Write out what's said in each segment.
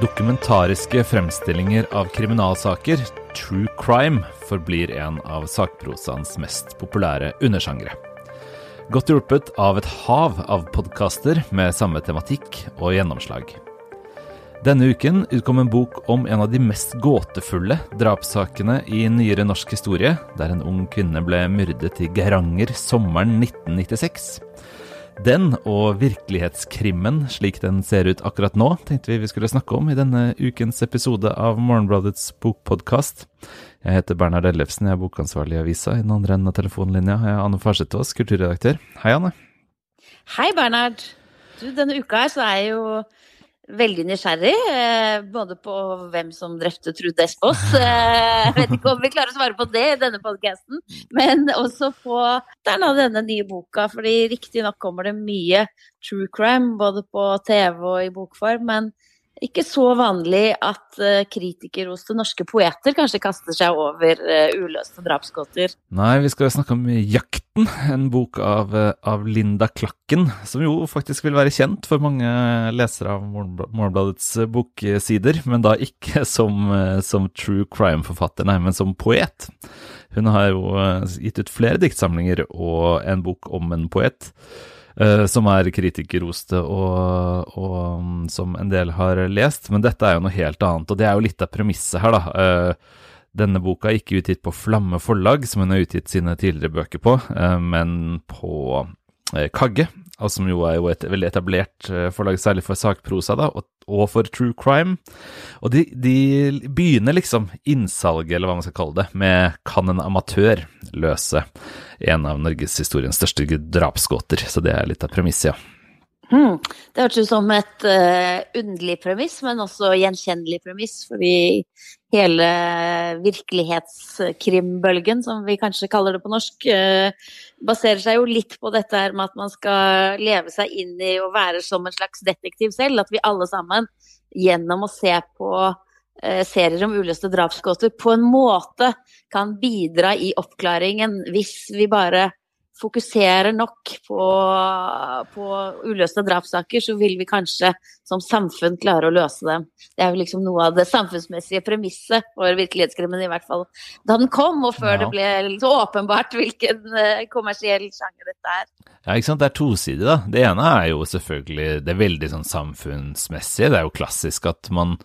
Dokumentariske fremstillinger av kriminalsaker, true crime, forblir en av sakprosaens mest populære undersjangre. Godt hjulpet av et hav av podkaster med samme tematikk og gjennomslag. Denne uken utkom en bok om en av de mest gåtefulle drapssakene i nyere norsk historie, der en ung kvinne ble myrdet i Geiranger sommeren 1996. Den og virkelighetskrimmen slik den ser ut akkurat nå, tenkte vi vi skulle snakke om i denne ukens episode av Morgenbladets bokpodkast. Jeg heter Bernhard Ellefsen, jeg er bokansvarlig i avisa. I den andre enden av telefonlinja jeg Anne Farsetås, kulturredaktør. Hei, Anne. Hei, Bernhard. Du, denne uka her så er jo veldig nysgjerrig. Eh, både på hvem som drepte Trude Espås. Eh, jeg vet ikke om vi klarer å svare på det i denne podkasten. Men også på denne, denne nye boka. fordi riktignok kommer det mye true crime både på TV og i bokform. men ikke så vanlig at uh, kritikerroste norske poeter kanskje kaster seg over uh, uløste drapsgåter. Nei, vi skal snakke om Jakten, en bok av, uh, av, Linda Klakken, som jo faktisk vil være kjent for mange lesere av Morgenbladets boksider, men da ikke som, som true crime-forfatter, nei, men som poet. Hun har jo gitt ut flere diktsamlinger og en bok om en poet. Uh, som er kritikerroste og, og um, som en del har lest. Men dette er jo noe helt annet, og det er jo litt av premisset her, da. Uh, denne boka er ikke utgitt på Flamme forlag, som hun har utgitt sine tidligere bøker på, uh, men på Kagge, som jo er jo et veldig etablert forlag, særlig for sakprosa, da, og, og for true crime. Og de, de, begynner liksom innsalget, eller hva man skal kalle det, med Kan en amatør løse en av norgeshistoriens største drapsgåter. Så det er litt av premisset, ja. Hmm. Det hørtes ut som et uh, underlig premiss, men også gjenkjennelig premiss. Fordi hele virkelighetskrimbølgen, som vi kanskje kaller det på norsk, uh, baserer seg jo litt på dette her med at man skal leve seg inn i og være som en slags detektiv selv. At vi alle sammen, gjennom å se på uh, serier om uløste drapsgåter på en måte kan bidra i oppklaringen hvis vi bare fokuserer nok på, på uløste drapssaker, så vil vi kanskje som samfunn klare å løse dem. Det er jo liksom noe av det samfunnsmessige premisset for virkelighetskrimmen, i hvert fall da den kom, og før ja. det ble så åpenbart hvilken uh, kommersiell sjanger dette er. Ja, ikke sant. Det er tosidig, da. Det ene er jo selvfølgelig det veldig sånn samfunnsmessige. Det er jo klassisk at man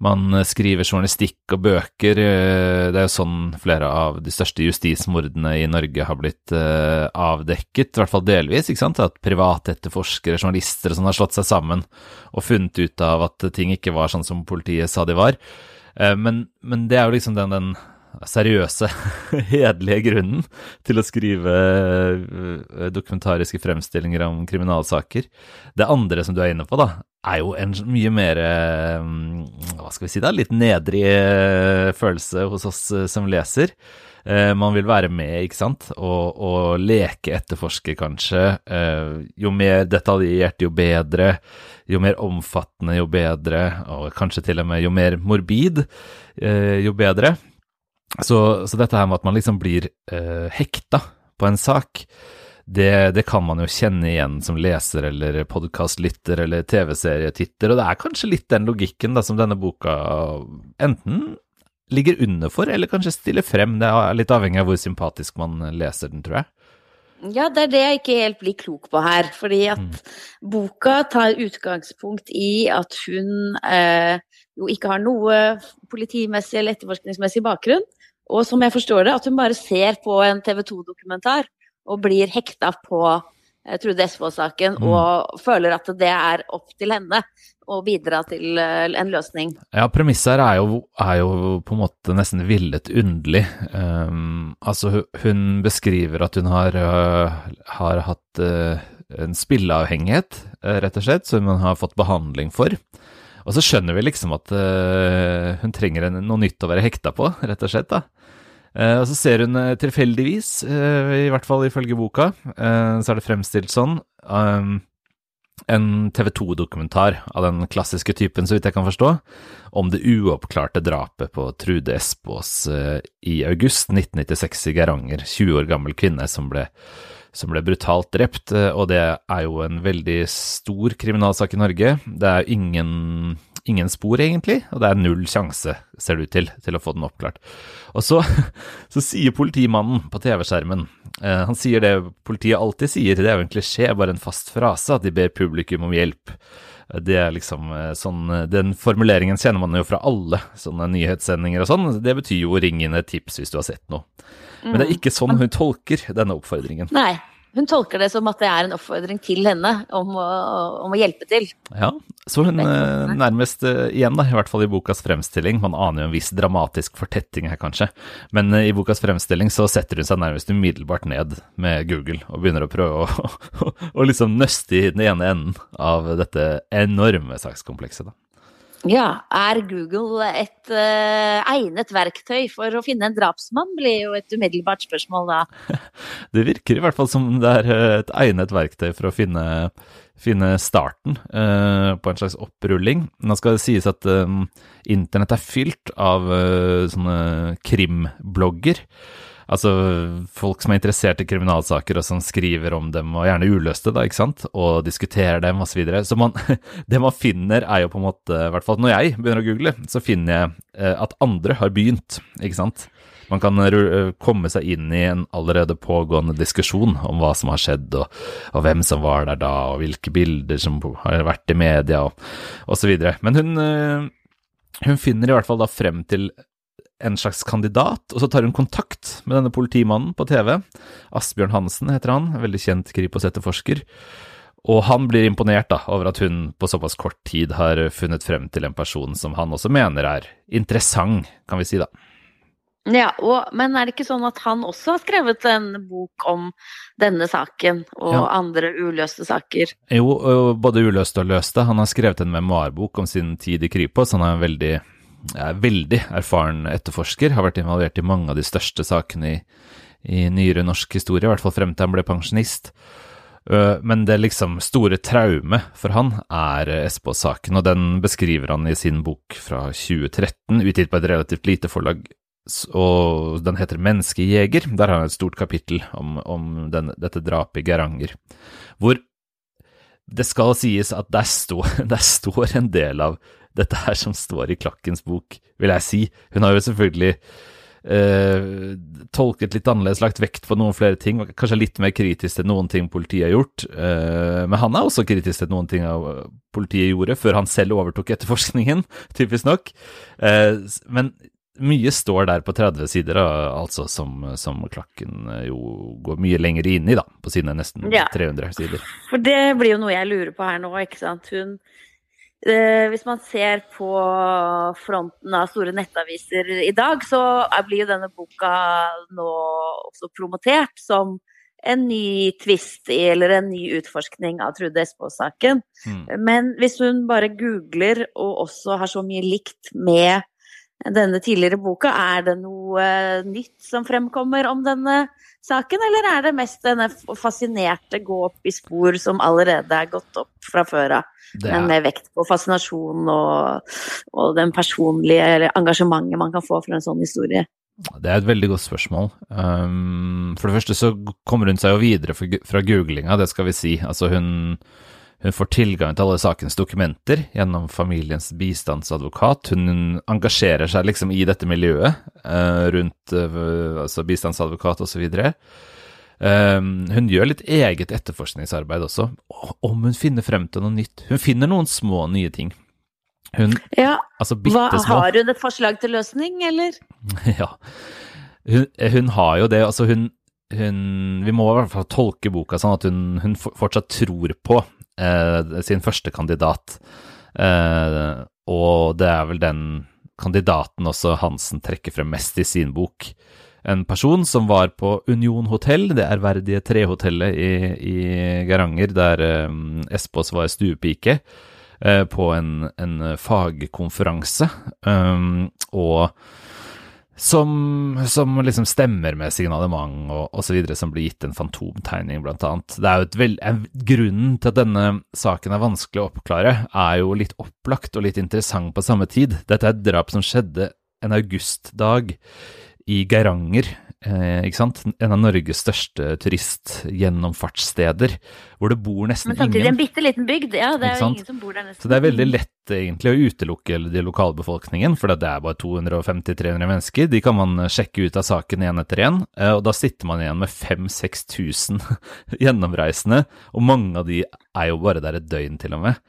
man skriver journalistikk og bøker. Eh, det er jo sånn flere av de største justismordene i Norge har blitt uh, avdekket, i hvert fall delvis. ikke sant? At privatetterforskere, journalister og sånn har slått seg sammen og funnet ut av at ting ikke var sånn som politiet sa de var. Men, men, det er jo liksom den, den seriøse, hederlige grunnen til å skrive dokumentariske fremstillinger om kriminalsaker. Det andre som du er inne på, da, er jo en mye mer eh, Hva skal vi si, da? Litt nedrig eh, følelse hos oss eh, som leser. Man vil være med, ikke sant, og, og leke etterforsker, kanskje. Jo mer detaljert, jo bedre. Jo mer omfattende, jo bedre. Og kanskje til og med jo mer morbid, jo bedre. Så, så dette her med at man liksom blir hekta på en sak, det, det, kan man jo kjenne igjen som leser eller podkastlytter eller TV-serietitter, og det er kanskje litt den logikken da, som denne boka enten ligger under for, eller kanskje stiller frem. Det er litt avhengig av hvor sympatisk man leser den, tror jeg. Ja, det er det jeg ikke helt blir klok på her. Fordi at mm. boka tar utgangspunkt i at hun eh, jo ikke har noe politimessig eller etterforskningsmessig bakgrunn. Og som jeg forstår det, at hun bare ser på en TV 2-dokumentar og blir hekta på eh, Trude Esvold-saken mm. og føler at det er opp til henne å bidra til eh, en løsning. Ja, premisset her er jo, er jo, på en måte nesten villet underlig. Um, altså, hun beskriver at hun har, uh, har hatt uh, en spilleavhengighet, rett og slett, som hun har fått behandling for. Og så skjønner vi liksom at hun trenger en, noe nytt å være hekta på, rett og slett. da. Uh, og så ser hun uh, tilfeldigvis, uh, i hvert fall ifølge boka, så er det fremstilt sånn, um, en TV 2-dokumentar av den klassiske typen, så vidt jeg kan forstå, om det uoppklarte drapet på Trude Espås i august 1996 i Geiranger. 20 år gammel kvinne som ble, som ble brutalt drept, og det er jo en veldig stor kriminalsak i Norge. Det er ingen ingen spor, egentlig, og det er null sjanse, ser det ut til, til å få den oppklart. Og så, så sier politimannen på TV-skjermen eh, Han sier det politiet alltid sier, det er jo en klisjé, bare en fast frase, at de ber publikum om hjelp. Det er liksom eh, sånn Den formuleringen kjenner man jo fra alle sånne nyhetssendinger og sånn. Det betyr jo 'ring inn et tips hvis du har sett noe'. Men det er ikke sånn hun tolker denne oppfordringen. Nei. Hun tolker det som at det er en oppfordring til henne om å, om å hjelpe til. Ja, så hun eh, nærmest eh, igjen, da, i hvert fall i bokas fremstilling, man aner jo en viss dramatisk fortetting her kanskje, men eh, i bokas fremstilling så setter hun seg nærmest umiddelbart ned med Google og begynner å prøve å, å, å liksom nøste i den ene enden av dette enorme sakskomplekset. da. Ja, er Google et uh, egnet verktøy for å finne en drapsmann, blir jo et umiddelbart spørsmål da. Det virker i hvert fall som det er eh, et egnet verktøy for å finne, finne starten uh, på en slags opprulling. Nå skal det sies at um, internett er fylt av uh, sånne krimblogger. Altså folk som er interessert i kriminalsaker og som skriver om dem, og gjerne uløste, da, ikke sant, og diskuterer dem osv. Så, videre. så man, det man finner er jo på en måte, i hvert fall når jeg begynner å google, så finner jeg eh, at andre har begynt, ikke sant. Man kan eh, komme seg inn i en allerede pågående diskusjon om hva som har skjedd, og, og hvem som var der da, og hvilke bilder som har vært i media, og osv. Men hun, eh, hun finner i hvert fall da frem til en slags kandidat, og så tar hun kontakt med denne politimannen på TV. Asbjørn Hansen heter han, veldig kjent Kripos-etterforsker. Og han blir imponert da, over at hun på såpass kort tid har funnet frem til en person som han også mener er interessant, kan vi si da. Ja, og, men er det ikke sånn at han også har skrevet en bok om denne saken og ja. andre uløste saker? Jo, både uløste og løste. Han har skrevet en memoarbok om sin tid i Kripos. Han er veldig er veldig erfaren etterforsker, har vært involvert i mange av de største sakene i, i nyere norsk historie, i hvert fall frem til han ble pensjonist. Men det liksom store traumet for han er Espås-saken, og den beskriver han i sin bok fra 2013, utgitt på et relativt lite forlag, og den heter Menneskejeger. Der har han et stort kapittel om, om den, dette drapet i Geiranger, hvor det skal sies at der står, der står en del av dette her som står i Klakkens bok, vil jeg si. Hun har jo selvfølgelig eh, tolket litt annerledes, lagt vekt på noen flere ting, kanskje litt mer kritisk til noen ting politiet har gjort. Eh, men han er også kritisk til noen ting politiet gjorde, før han selv overtok etterforskningen, typisk nok. Eh, men mye står der på 30 sider, altså som, som, Klakken jo går mye lenger inn i, da, på sine nesten ja. 300 sider. For det blir jo noe jeg lurer på her nå, ikke sant. Hun Eh, hvis man ser på fronten av store nettaviser i dag, så blir jo denne boka nå også promotert som en ny twist eller en ny utforskning av Trude Espås-saken. Mm. Men hvis hun bare googler og også har så mye likt med denne tidligere boka, er det noe nytt som fremkommer om denne saken, eller er det mest denne fascinerte gå opp i spor som allerede er gått opp fra før av? Men med vekt på fascinasjon og, og den personlige engasjementet man kan få fra en sånn historie. Det er et veldig godt spørsmål. Um, for det første så kommer hun seg jo videre fra googlinga, det skal vi si. Altså hun, hun får tilgang til alle sakens dokumenter gjennom familiens bistandsadvokat. Hun engasjerer seg liksom i dette miljøet uh, rundt uh, altså bistandsadvokat osv. Um, hun gjør litt eget etterforskningsarbeid også, om hun finner frem til noe nytt. Hun finner noen små, nye ting. Hun Ja, altså Hva, har hun et forslag til løsning, eller? ja. Hun, hun, har jo det, altså hun, hun Vi må i hvert fall tolke boka sånn at hun, fortsatt tror på eh, sin første kandidat. Eh, og det er vel den kandidaten også Hansen trekker frem mest i sin bok en person som var på Union hotell, det ærverdige trehotellet i, i Geiranger, der um, Espås var stuepike, på en, en fagkonferanse. Og som, som, liksom stemmer med signalement og osv., som blir gitt en fantomtegning, blant annet. Det er jo et veld, Grunnen til at denne saken er vanskelig å oppklare, er jo litt opplagt og litt interessant på samme tid. Dette er et drap som skjedde en augustdag i Geiranger Eh, ikke sant? En av Norges største turistgjennomfartssteder, hvor det bor nesten ingen. Men samtidig ingen. en bitte liten bygd. Ja, det er jo ingen som bor der nesten. Så det er veldig lett egentlig å utelukke de lokalbefolkningen, for det er bare 250-300 mennesker. De kan man sjekke ut av saken én etter én, eh, og da sitter man igjen med 5000-6000 gjennomreisende, og mange av de er jo bare der et døgn til og med.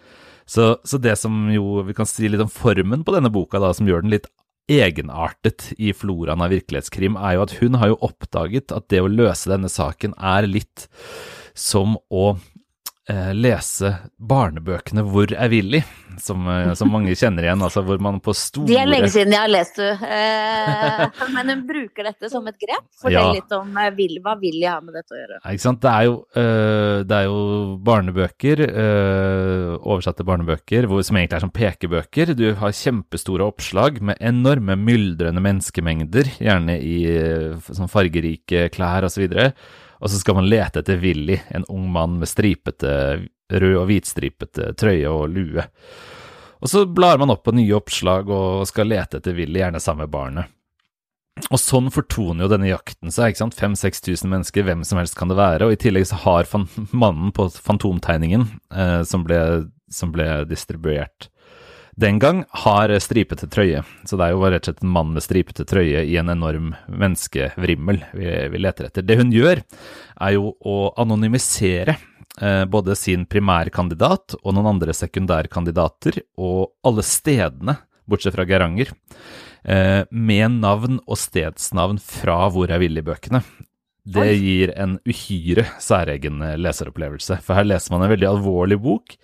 Så, så det som jo vi kan si litt om formen på denne boka, da, som gjør den litt egenartet i floraen av virkelighetskrim, er jo at hun har jo oppdaget at det å løse denne saken er litt som å lese barnebøkene Hvor er Willy, som, eh, som mange kjenner igjen. Altså hvor man på store Det er lenge siden jeg har lest du. Eh, men hun bruker dette som et grep. Fortell Ja. litt om eh, vil, hva vil jeg ha med dette å gjøre. Ja, Ikke sant? Det er jo, det er jo barnebøker, oversatte barnebøker, som egentlig er som pekebøker. Du har kjempestore oppslag med enorme myldrende menneskemengder, gjerne i sånn fargerike klær osv. Og så skal man lete etter Willy, en ung mann med stripete, rød og hvitstripete trøye og lue. Og så blar man opp på nye oppslag og skal lete etter Willy, gjerne sammen med barnet. Og sånn fortoner jo denne jakten seg, ikke sant. 5000-6000 mennesker, hvem som helst kan det være. Og i tillegg så har mannen på fantomtegningen, eh, som, ble, som ble distribuert den gang, har stripete trøye. Så det er jo rett og slett en mann med stripete trøye i en enorm menneskevrimmel vi, vi leter etter. Det hun gjør, er jo å anonymisere eh, både sin primærkandidat og noen andre sekundærkandidater, og alle stedene, bortsett fra Geiranger eh, med navn og stedsnavn fra Hvor er Willy-bøkene. Det gir en uhyre særegen eh, leseropplevelse, for her leser man en veldig alvorlig bok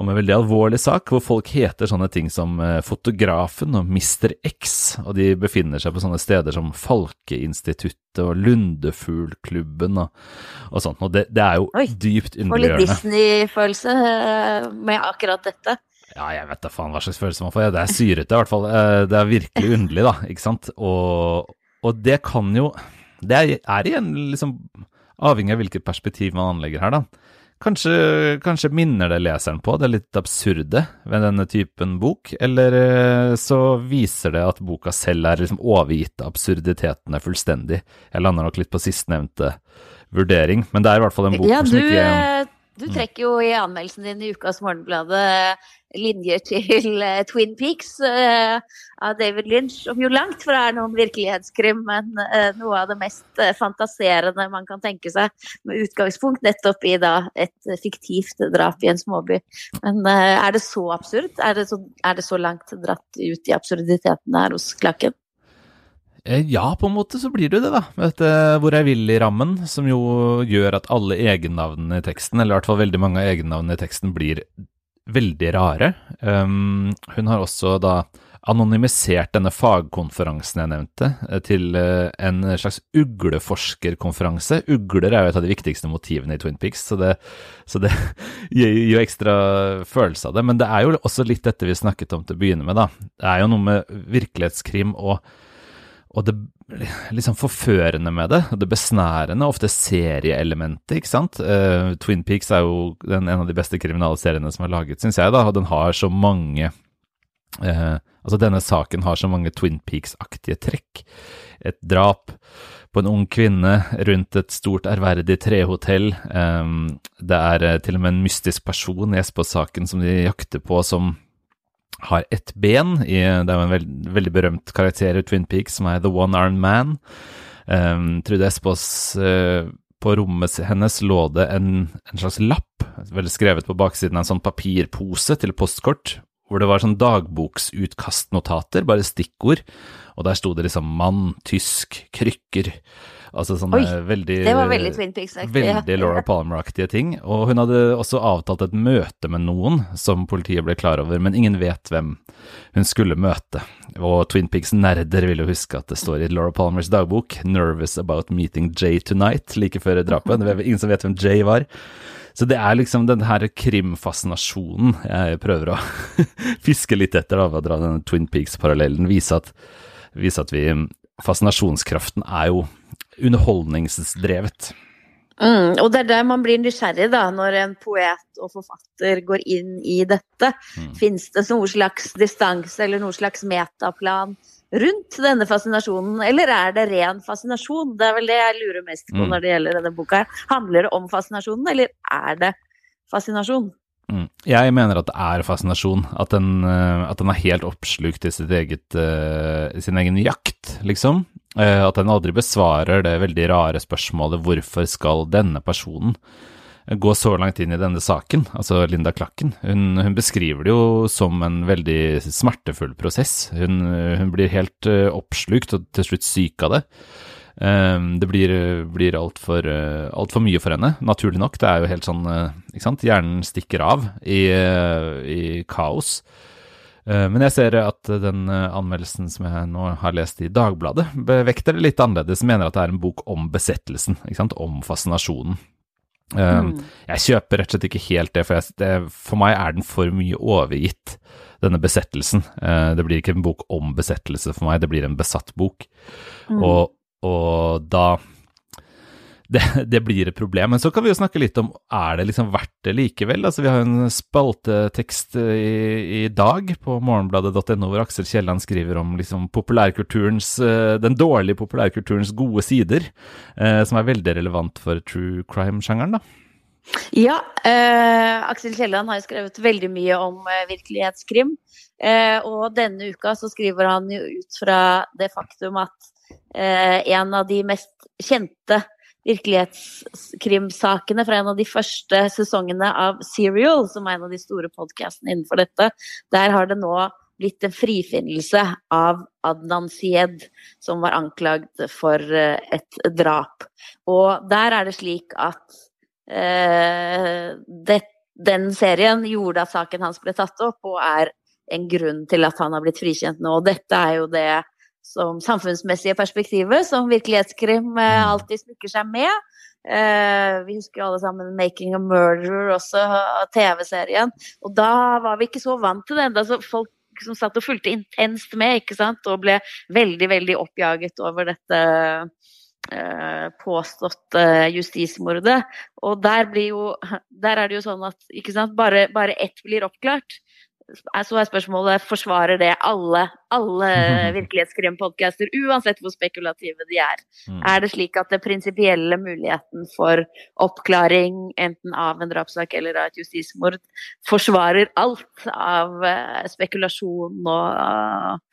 om en veldig alvorlig sak, hvor folk heter sånne ting som eh, Fotografen og Mr. X, og de befinner seg på sånne steder som Falkeinstituttet og Lundefuglklubben og, og sånt, og det, det er jo Oi, dypt Får litt. Disney-følelse eh, med akkurat dette. Ja, jeg vet da faen hva slags følelse man får. Det er syrete, i hvert fall. Eh, Det er virkelig underlig, da, ikke sant. Og, og det kan jo Det er, er igjen liksom avhengig av hvilket perspektiv man anlegger her, da. Kanskje, kanskje minner det leseren på det litt absurde ved denne typen bok, eller eh, så viser det at boka selv er liksom overgitt absurditetene fullstendig. Jeg lander nok litt på sistnevnte vurdering, men det er i hvert fall en bok Ja, som du, ikke Ja, du trekker jo i anmeldelsen din i Ukas Morgenblad eh, linjer til eh, Twin Peaks eh, av David Lynch, som jo langt fra er noen virkelighetskrim, men eh, noe av det mest fantaserende man kan tenke seg, med utgangspunkt nettopp i da et fiktivt drap i en småby. Men er det så absurd? Er det så, er det så langt dratt ut i absurditeten her hos Klakken? Ja, på en måte så blir det det, da. Med dette Hvor jeg vil i rammen, som jo gjør at alle egennavnene i teksten, eller i hvert fall veldig mange av egennavnene i teksten, blir veldig rare. Um, hun har også da anonymisert denne fagkonferansen jeg nevnte, eh, til eh, en slags ugleforskerkonferanse. Ugler er jo et av de viktigste motivene i Twin Peaks, så det, så det gir jo ekstra følelse av det. Men det er jo også litt dette vi snakket om til å begynne med, da. Det er jo noe med virkelighetskrim og og det liksom forførende med det, og det besnærende, ofte serieelementet, ikke sant. Uh, Twin Peaks er jo den, en av de beste kriminalseriene som er laget, syns jeg, da, og den har så mange uh, Altså, denne saken har så mange Twin Peaks-aktige trekk. Et drap på en ung kvinne rundt et stort, ærverdig trehotell. Um, det er uh, til og med en mystisk person i Espås-saken som de jakter på, som har ett ben. I, det er jo en veld, veldig berømt karakter i Twin Peaks som er The One Armed Man. Um, Trude Espås uh, På rommet hennes lå det en, en slags lapp, vel skrevet på baksiden av en sånn papirpose til postkort, hvor det var sånn dagboksutkastnotater, bare stikkord, og der sto det liksom mann, tysk, krykker. Altså sånne Oi, veldig Det var veldig Peaks-aktig. Veldig Laura Palmer-aktige ting. Og hun hadde også avtalt et møte med noen som politiet ble klar over, men ingen vet hvem hun skulle møte. Og Twin Peaks-nerder vil jo huske at det står i Laura Palmers dagbok 'Nervous about meeting Jay tonight', like før drapet. Det er ingen som vet hvem Jay var. Så det er liksom den her krimfascinasjonen jeg prøver å fiske litt etter da, ved å dra denne Twin Peaks-parallellen. Vise vise at vi Fascinasjonskraften er jo underholdningsdrevet. Mm, og det er der man blir nysgjerrig, da, når en poet og forfatter går inn i dette. Mm. Fins det noen slags distanse eller noen slags metaplan rundt denne fascinasjonen, eller er det ren fascinasjon? Det er vel det jeg lurer mest på Mm. når det gjelder denne boka. Handler det om fascinasjonen, eller er det fascinasjon? Mm. Jeg mener at det er fascinasjon. At den, eh, at den er helt oppslukt i eget, uh, sin egen jakt, liksom. Uh, At den aldri besvarer det veldig rare spørsmålet hvorfor skal denne personen gå så langt inn i denne saken, altså Linda Klakken. Hun, hun beskriver det jo som en veldig smertefull prosess. Hun, hun blir helt oppslukt og til slutt syk av det. Um, det blir, blir altfor uh, alt for mye for henne, naturlig nok. Det er jo helt sånn, eh, ikke sant, hjernen stikker av i, eh, i kaos. Eh, men jeg ser at den eh, anmeldelsen som jeg nå har lest i Dagbladet, vekter det litt annerledes. Mener at det er en bok om besettelsen, ikke sant, om fascinasjonen. Um, Mm. Jeg kjøper rett og slett ikke helt det, for, jeg, det, for meg er den for mye overgitt, denne besettelsen. Eh, det blir ikke en bok om besettelse for meg, det blir en besatt bok. Mm. Og, og da det, det blir et problem. Men så kan vi jo snakke litt om er det liksom verdt det likevel. Altså, vi har jo en spaltetekst i, i dag på morgenbladet.no hvor Aksel Kielland skriver om liksom populærkulturens, eh, den dårlige populærkulturens gode sider, eh, som er veldig relevant for true crime-sjangeren. da. Ja, eh, Aksel Kielland har skrevet veldig mye om eh, virkelighetskrim. Eh, og denne uka så skriver han jo ut fra det faktum at eh, en av de mest kjente virkelighetskrimsakene fra en av de første sesongene av Serial, som er en av de store podkastene innenfor dette, der har det nå blitt en frifinnelse av Adnan Syed, som var anklagd for eh, et drap. Og der er det slik at eh, det, den serien gjorde at saken hans ble tatt opp, og er en grunn til at han har blitt frikjent nå. Og dette er jo det som samfunnsmessige perspektivet som virkelighetskrim eh, Mm. alltid smykker seg med. Uh, vi husker alle sammen 'Making a Murderer', også av TV-serien. Og da var vi ikke så vant til det. ennå, så folk som satt og fulgte intenst med, ikke sant, og ble veldig, veldig oppjaget over dette påstått påståtte justismordet. Og der blir jo Der er det jo sånn at ikke sant, bare, bare ett blir oppklart. Så er spørsmålet forsvarer det alle, alle virkelighetskrimpodcaster, uansett hvor spekulative de er. Mm. Er det slik at den prinsipielle muligheten for oppklaring, enten av en drapssak eller av et justismord, forsvarer alt av eh, spekulasjon og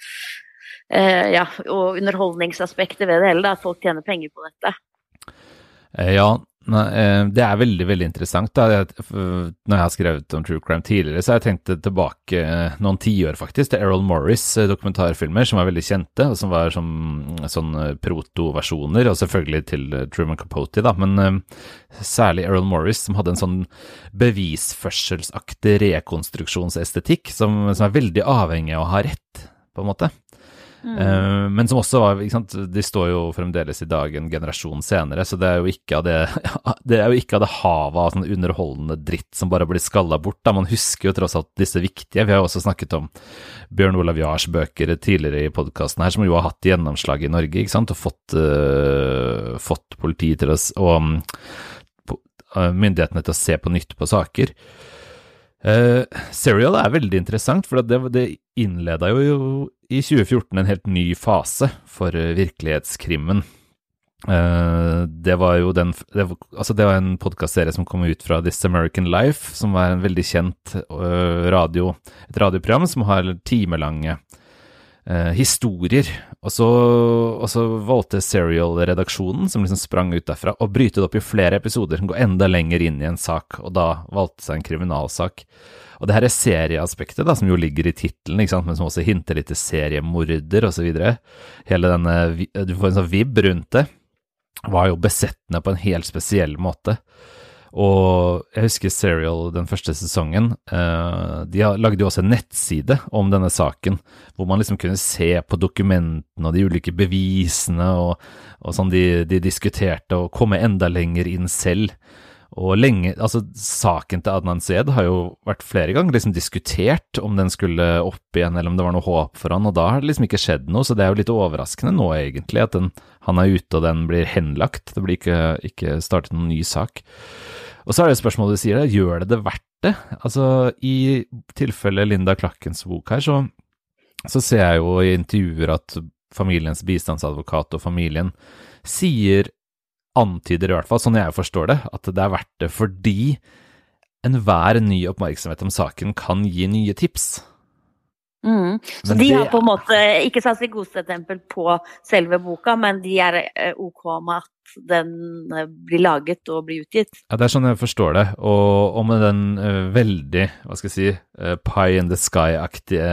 eh, ja, og underholdningsaspektet ved det hele, da, at folk tjener penger på dette. Eh, Ja, det er veldig, veldig interessant. Da. Når jeg har skrevet om true crime tidligere, så har jeg tenkt tilbake eh, noen tiår faktisk, til Errol Morris eh, dokumentarfilmer som var veldig kjente, og som var som sånn eh, protoversjoner, og selvfølgelig til eh, Truman Capote, da. Men eh, særlig Errol Morris, som hadde en sånn bevisførselsaktig rekonstruksjonsestetikk, som, som er veldig avhengig av å ha rett, på en måte. Eh, men som også var ikke sant, De står jo fremdeles i dag en generasjon senere, så det er jo ikke av det Det det havet av sånn underholdende dritt som bare blir skalla bort. Da. Man husker jo tross alt disse viktige. Vi har jo også snakket om Bjørn Olav Jahrs bøker tidligere i podkasten her, som jo har hatt gjennomslag i Norge, ikke sant, og fått, uh, fått politiet til å og mm, eh, myndighetene til å se på nytt på saker. Uh, Serial er veldig interessant, for det, det innleda jo i 2014 en helt ny fase for eh, virkelighetskrimmen. Eh, det var jo den det var, Altså, det var en podkastserie som kom ut fra This American Life, som var en veldig kjent eh, radio, et radioprogram som har timelange historier. Og så, og så valgte Serial-redaksjonen, som liksom sprang ut derfra, å bryte det opp i flere episoder, som går enda lenger inn i en sak, og da valgte seg en kriminalsak. Og det her er serieaspektet, da, som jo ligger i tittelen, men som også hinter litt til seriemorder osv. Hele denne Du får en sånn vib rundt det. Var jo besettende på en helt spesiell måte. Og jeg husker Serial den første sesongen. eh, de lagde jo også en nettside om denne saken, hvor man liksom kunne se på dokumentene og de ulike bevisene og, og sånn de, de diskuterte, og komme enda lenger inn selv. Og lenge, altså Saken til Adnan Syed har jo vært flere ganger liksom diskutert om den skulle opp igjen, eller om det var noe håp for han, og da har det liksom ikke skjedd noe. Så det er jo litt overraskende nå, egentlig, at den, han er ute og den blir henlagt. Det blir ikke, ikke startet noen ny sak. Og så er det spørsmålet du sier, gjør det det verdt det? Altså, i tilfelle Linda Klakkens bok her, så så ser jeg jo i intervjuer at familiens bistandsadvokat og familien sier, antyder i hvert fall, sånn jeg forstår det, at det er verdt det fordi enhver ny oppmerksomhet om saken kan gi nye tips. Mm. Så de har på en måte ikke satt sitt godstempel på selve boka, men de er eh, OK med at den eh, blir laget og blir utgitt. Ja, Det er sånn jeg forstår det. Og, og med den uh, veldig, hva skal jeg si, uh, pie in the sky-aktige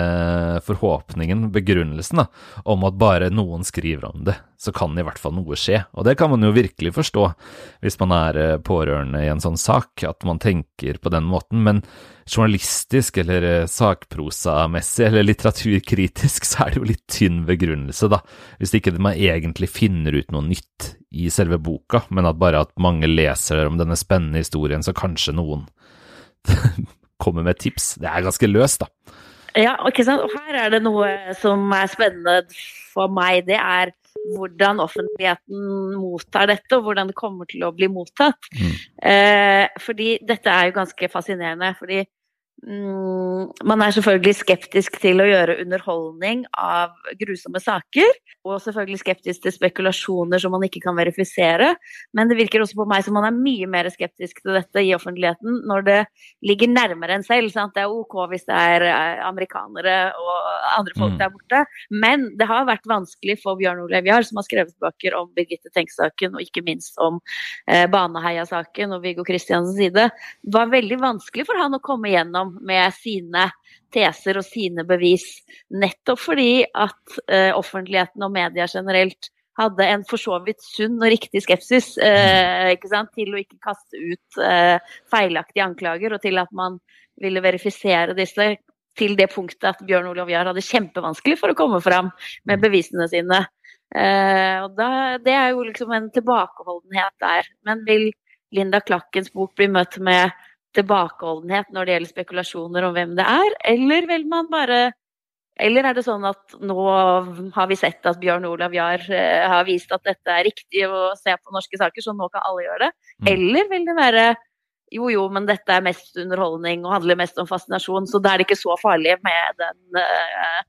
forhåpningen, begrunnelsen, da, om at bare noen skriver om det, så kan i hvert fall noe skje. Og det kan man jo virkelig forstå hvis man er pårørende i en sånn sak, at man tenker på den måten. Men journalistisk eller sakprosamessig eller litteraturkritisk, så er det jo litt tynn begrunnelse, da. Hvis ikke man egentlig finner ut noe nytt i selve boka, men at bare at mange leser om denne spennende historien, så kanskje noen kommer med tips. Det er ganske løst, da. Ja, ikke sant. Og her er det noe som er spennende for meg. Det er hvordan offentligheten mottar dette, og hvordan det kommer til å bli mottatt. Mm. Eh, fordi dette er jo ganske fascinerende. fordi man er selvfølgelig skeptisk til å gjøre underholdning av grusomme saker. Og selvfølgelig skeptisk til spekulasjoner som man ikke kan verifisere. Men det virker også på meg som man er mye mer skeptisk til dette i offentligheten når det ligger nærmere enn selv. Sant? Det er OK hvis det er eh, amerikanere og andre folk mm. der borte. Men det har vært vanskelig for Bjørn Olev Jahr, som har skrevet bøker om Birgitte Tengs-saken, og ikke minst om eh, Baneheia-saken og Viggo Kristiansens side. Det var veldig vanskelig for han å komme gjennom med sine teser og sine bevis. Nettopp fordi at eh, offentligheten og media generelt hadde en for så vidt sunn og riktig skepsis uh, til å ikke kaste ut eh, feilaktige anklager, og til at man ville verifisere disse til det punktet at Bjørn Olav Jahr hadde kjempevanskelig for å komme fram med bevisene sine. og da, det er jo liksom en tilbakeholdenhet der. Men vil Linda Klakkens bok bli møtt med tilbakeholdenhet når det gjelder spekulasjoner om hvem det er, eller vil man bare eller er det sånn at nå har vi sett at Bjørn Olav Jahr eh, har vist at dette er riktig å se på norske saker, så nå kan alle gjøre det? Mm. Eller vil det være jo jo, men dette er mest underholdning og handler mest om fascinasjon, så da er det ikke så farlig med den eh,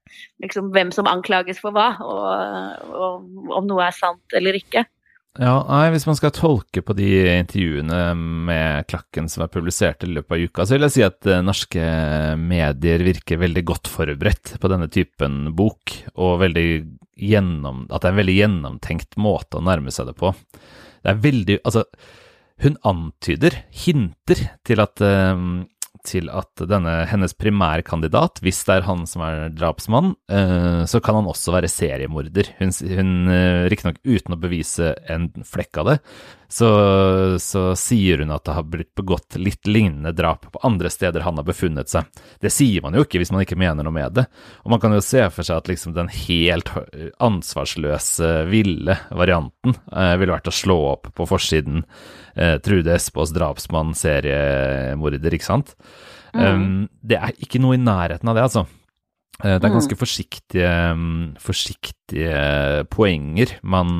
liksom hvem som anklages for hva, og, og om noe er sant eller ikke. Ja, nei, Hvis man skal tolke på de intervjuene med Klakken som er publisert i løpet av uka, så vil jeg si at uh, norske medier virker veldig godt forberedt på denne typen bok, og gjennom, at det er en veldig gjennomtenkt måte å nærme seg det på. Det er veldig Altså, hun antyder, hinter, til at uh, til at denne, hennes primærkandidat, hvis det er han som er drapsmann, uh, så kan han også være seriemorder. Hun, hun uh, Riktignok uten å bevise en flekk av det, så, så, sier hun at det har blitt begått litt lignende drap på andre steder han har befunnet seg. Det sier man jo ikke hvis man ikke mener noe med det. Og man kan jo se for seg at liksom den helt ansvarsløse, ville varianten ville vært å slå opp på forsiden uh, Trude Espås drapsmann, seriemorder, ikke sant? Mm. Um, det er ikke noe i nærheten av det, altså. Eh, det er ganske mm. forsiktige, mm, forsiktige poenger man,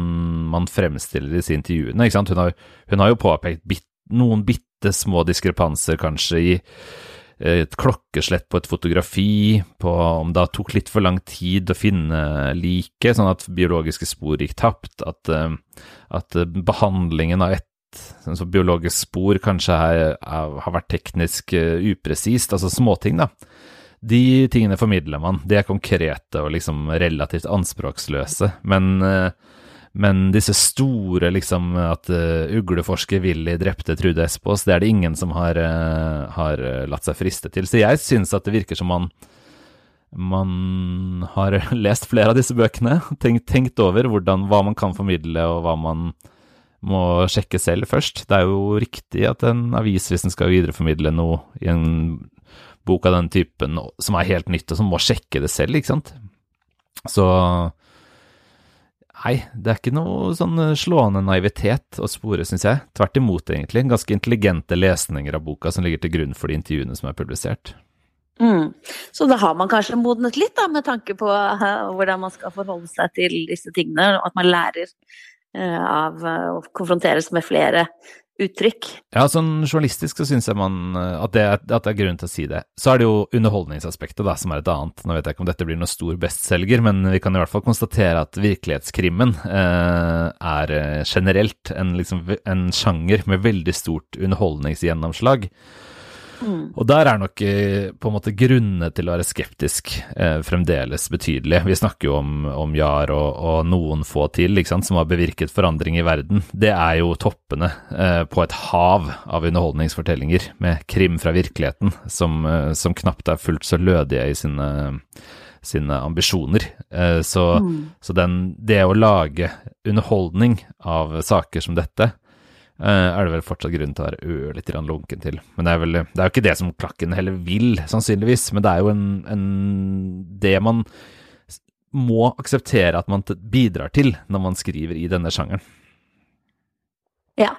man, fremstiller i disse intervjuene. Hun har, hun, har, jo påpekt bit, noen bitte små diskrepanser, kanskje, i eh, et klokkeslett på et fotografi, på om det tok litt for lang tid å finne liket, sånn at biologiske spor gikk tapt, at, eh, at behandlingen av et sånn biologisk spor kanskje er, er, har vært teknisk upresist, altså småting, da. De tingene formidler man. De er konkrete og liksom relativt anspråksløse. Men, uh, men disse store, liksom at uh, ugleforsker Willy drepte Trude Espås, det er det ingen som har, uh, har latt seg friste til. Så jeg syns at det virker som man man har lest flere av disse bøkene, tenkt, tenkt over hvordan, hva man kan formidle og hva man må sjekke selv først. Det er jo riktig at en avis, hvis den skal videreformidle noe i en bok av den typen som er helt nytt, og som må sjekke det selv, ikke sant. Så Nei, det er ikke noe sånn slående naivitet å spore, syns jeg. Tvert imot, egentlig. Ganske intelligente lesninger av boka som ligger til grunn for de intervjuene som er publisert. Mm. Så da har man kanskje modnet litt, da, med tanke på uh, hvordan man skal forholde seg til disse tingene. og At man lærer av uh, å konfronteres med flere uttrykk. Ja, sånn journalistisk så syns jeg man at det, at det, er grunn til å si det. Så er det jo underholdningsaspektet, da, som er et annet. Nå vet jeg ikke om dette blir noen stor bestselger, men vi kan i hvert fall konstatere at virkelighetskrimmen eh, er eh, generelt en, liksom, en sjanger med veldig stort underholdningsgjennomslag. Mm. Og der er nok eh, på en måte grunnene til å være skeptisk eh, fremdeles betydelige. Vi snakker jo om, om Jar og, og, noen få til sant, som har bevirket forandring i verden. Det er jo toppene eh, på et hav av underholdningsfortellinger med krim fra virkeligheten, som, eh, som knapt er fullt så lødige i sine, sine ambisjoner. Eh, så, mm. så den, det å lage underholdning av saker som dette, er det vel fortsatt grunn til å være ørlite lunken til. Men det er, vel, det er jo ikke det som Klakken heller vil, sannsynligvis. Men det er jo en, en Det man må akseptere at man bidrar til når man skriver i denne sjangeren. Ja,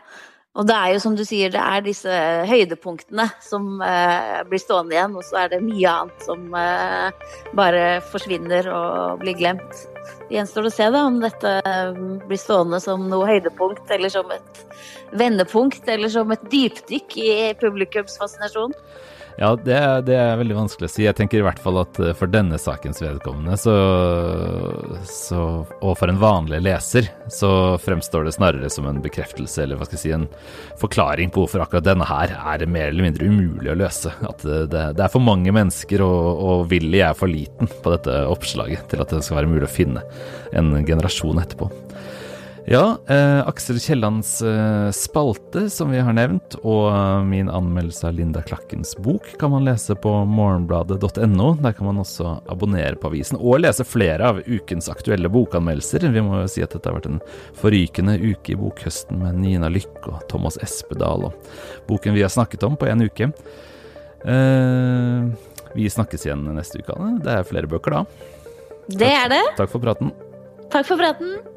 og det er jo som du sier, det er disse høydepunktene som eh, blir stående igjen, og så er det mye annet som eh, bare forsvinner og blir glemt. Det gjenstår å se da om dette eh, blir stående som noe høydepunkt, eller som et vendepunkt, eller som et dypdykk i publikums fascinasjon. Ja, det er, det er, veldig vanskelig å si. Jeg tenker i hvert fall at eh, for denne sakens vedkommende, så, så, og for en vanlig leser, så fremstår det snarere som en bekreftelse, eller hva skal jeg si, en forklaring på hvorfor akkurat denne her er mer eller mindre umulig å løse. At det, det er for mange mennesker, og, og Willy er for liten på dette oppslaget til at det skal være mulig å finne en generasjon etterpå. Ja, eh, Aksel Kiellands eh, spalte, som vi har nevnt, og eh, min anmeldelse av Linda Klakkens bok kan man lese på morgenbladet.no. Der kan man også abonnere på avisen, og lese flere av ukens aktuelle bokanmeldelser. Vi må jo si at dette har vært en forrykende uke i bokhøsten med Nina Lykke og Thomas Espedal, og boken vi har snakket om på en uke. Eh, vi snakkes igjen neste uke, Anne. Det er flere bøker da. Det er det. Takk for praten. Takk for praten.